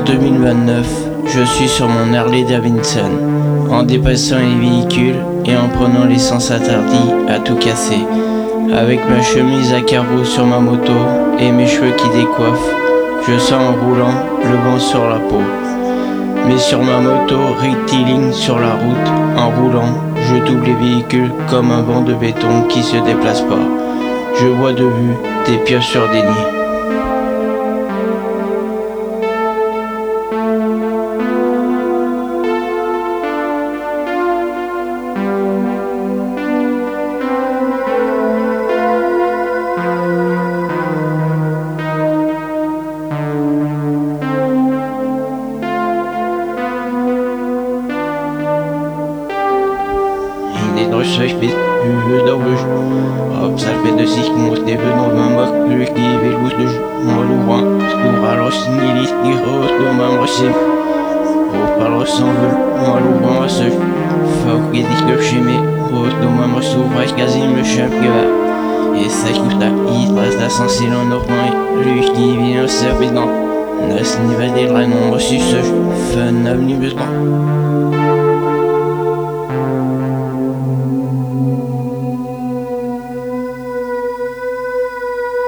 En 2029, je suis sur mon Harley Davidson, en dépassant les véhicules et en prenant l'essence interdit à tout casser. Avec ma chemise à carreaux sur ma moto et mes cheveux qui décoiffent, je sens en roulant le vent sur la peau. Mais sur ma moto, rectiligne sur la route, en roulant, je double les véhicules comme un vent de béton qui se déplace pas. Je vois de vue des pioches sur des nids. Den Recherche bist du da wusch. Observe de sich muss der noch mal macht durch die Velus de Moloran. Du alors ni list ni rot de man reçu. Au parle sans veut Moloran se faut que dich de chimé. Rot de man reçu reich quasi le chef gewa. Et ça qui t'a il passe la sensible en